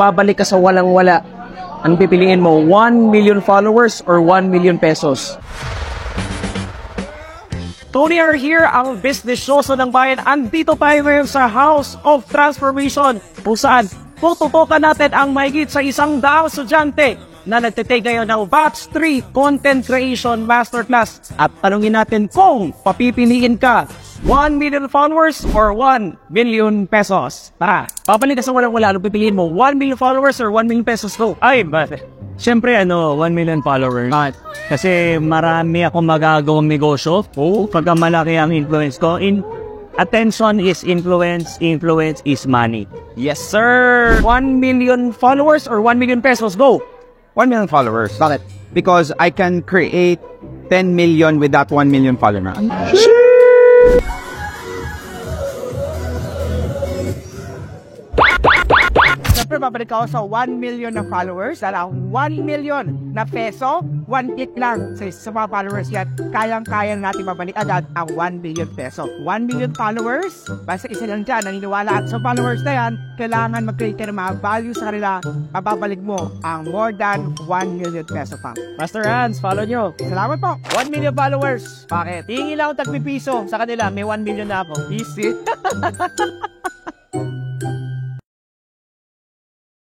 babalik ka sa walang-wala, ang pipiliin mo, 1 million followers or 1 million pesos? Tony are here, ang business shoso ng bayan. Andito tayo ngayon sa House of Transformation, kung saan tututukan natin ang mahigit sa isang daang estudyante na nagtitake ngayon ng Batch 3 Content Creation Masterclass. At tanungin natin kung papipiliin ka 1 million followers or 1 million pesos. Tara, papalit ka sa walang-wala. Ano pipiliin mo? 1 million followers or 1 million pesos? Go! Ay, ba? Siyempre, ano, 1 million followers. Bakit? Kasi marami akong magagawang negosyo. Oo. Pagka malaki ang influence ko. In, attention is influence, influence is money. Yes, sir! 1 million followers or 1 million pesos? Go! 1 million followers. Bakit? Because I can create 10 million with that 1 million followers. Siyempre, babalik ako sa 1 million na followers. Ang 1 million na peso, 1 hit lang sa, sa mga followers yan. Kayang-kaya natin babalik agad ang 1 million peso. 1 million followers, basta isa lang dyan, naniniwala at sa followers na yan, kailangan mag-create ng mga value sa kanila, mababalik mo ang more than 1 million peso pa. Master Hans, follow nyo. Salamat po! 1 million followers. Bakit? Tingin lang ako tagpipiso sa kanila. May 1 million na ako. Easy.